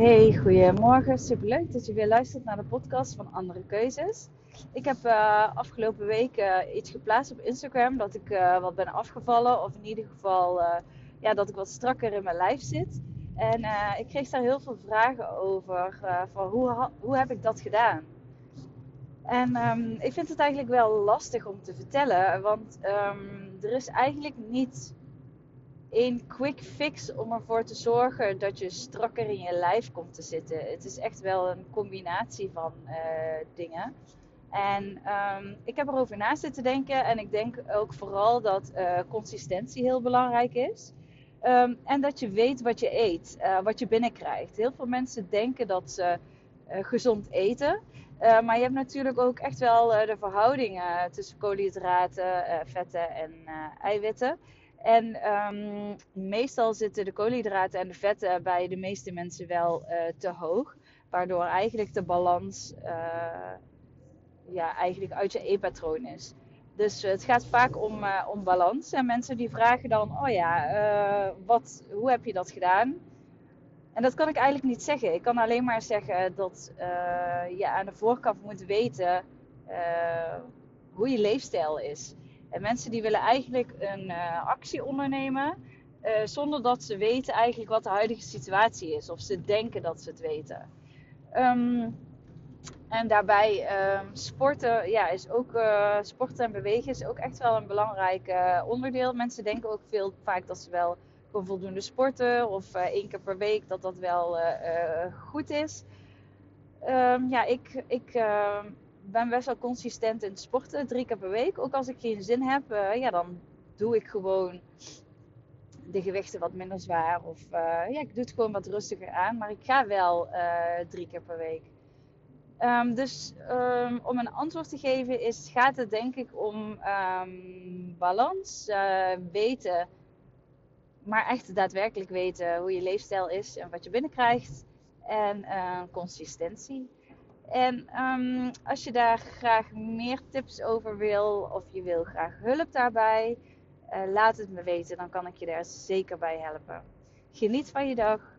Hey, goedemorgen. Superleuk dat je weer luistert naar de podcast van Andere Keuzes. Ik heb uh, afgelopen week uh, iets geplaatst op Instagram dat ik uh, wat ben afgevallen. Of in ieder geval ja, dat ik wat strakker in mijn lijf zit. En ik kreeg daar heel veel vragen over. van hoe, hoe heb ik dat gedaan? En um, ik vind het eigenlijk wel lastig om te vertellen. Want um, er is eigenlijk niet één quick fix om ervoor te zorgen dat je strakker in je lijf komt te zitten. Het is echt wel een combinatie van uh, dingen. En um, ik heb erover na zitten denken en ik denk ook vooral dat uh, consistentie heel belangrijk is. Um, en dat je weet wat je eet, uh, wat je binnenkrijgt. Heel veel mensen denken dat ze gezond eten. maar je hebt natuurlijk ook echt wel de verhoudingen tussen koolhydraten, vetten en eiwitten. En um, meestal zitten de koolhydraten en de vetten bij de meeste mensen wel uh, te hoog. Waardoor eigenlijk de balans uh, ja, eigenlijk uit je eetpatroon is. Dus het gaat vaak om, uh, om balans. En mensen die vragen dan, oh ja, wat, hoe heb je dat gedaan? En dat kan ik eigenlijk niet zeggen. Ik kan alleen maar zeggen dat je aan de voorkant moet weten hoe je leefstijl is. En mensen die willen eigenlijk een uh, actie ondernemen. Uh, zonder dat ze weten eigenlijk wat de huidige situatie is. Of ze denken dat ze het weten. Um, en daarbij um, sporten, ja, is ook, uh, sporten en bewegen is ook echt wel een belangrijk onderdeel. Mensen denken ook veel vaak dat ze wel voldoende sporten. Of één keer per week dat dat wel goed is. Um, ja, ik, ik ben best wel consistent in het sporten, drie keer per week. Ook als ik geen zin heb, uh, ja, dan doe ik gewoon de gewichten wat minder zwaar. Of uh, ja, ik doe het gewoon wat rustiger aan. Maar ik ga wel uh, drie keer per week. Um, dus um, om een antwoord te geven is, gaat het denk ik om um, balans, weten, maar echt daadwerkelijk weten hoe je leefstijl is en wat je binnenkrijgt. En consistentie. En um, als je daar graag meer tips over wil of je wil graag hulp daarbij, uh, laat het me weten. Dan kan ik je daar zeker bij helpen. Geniet van je dag.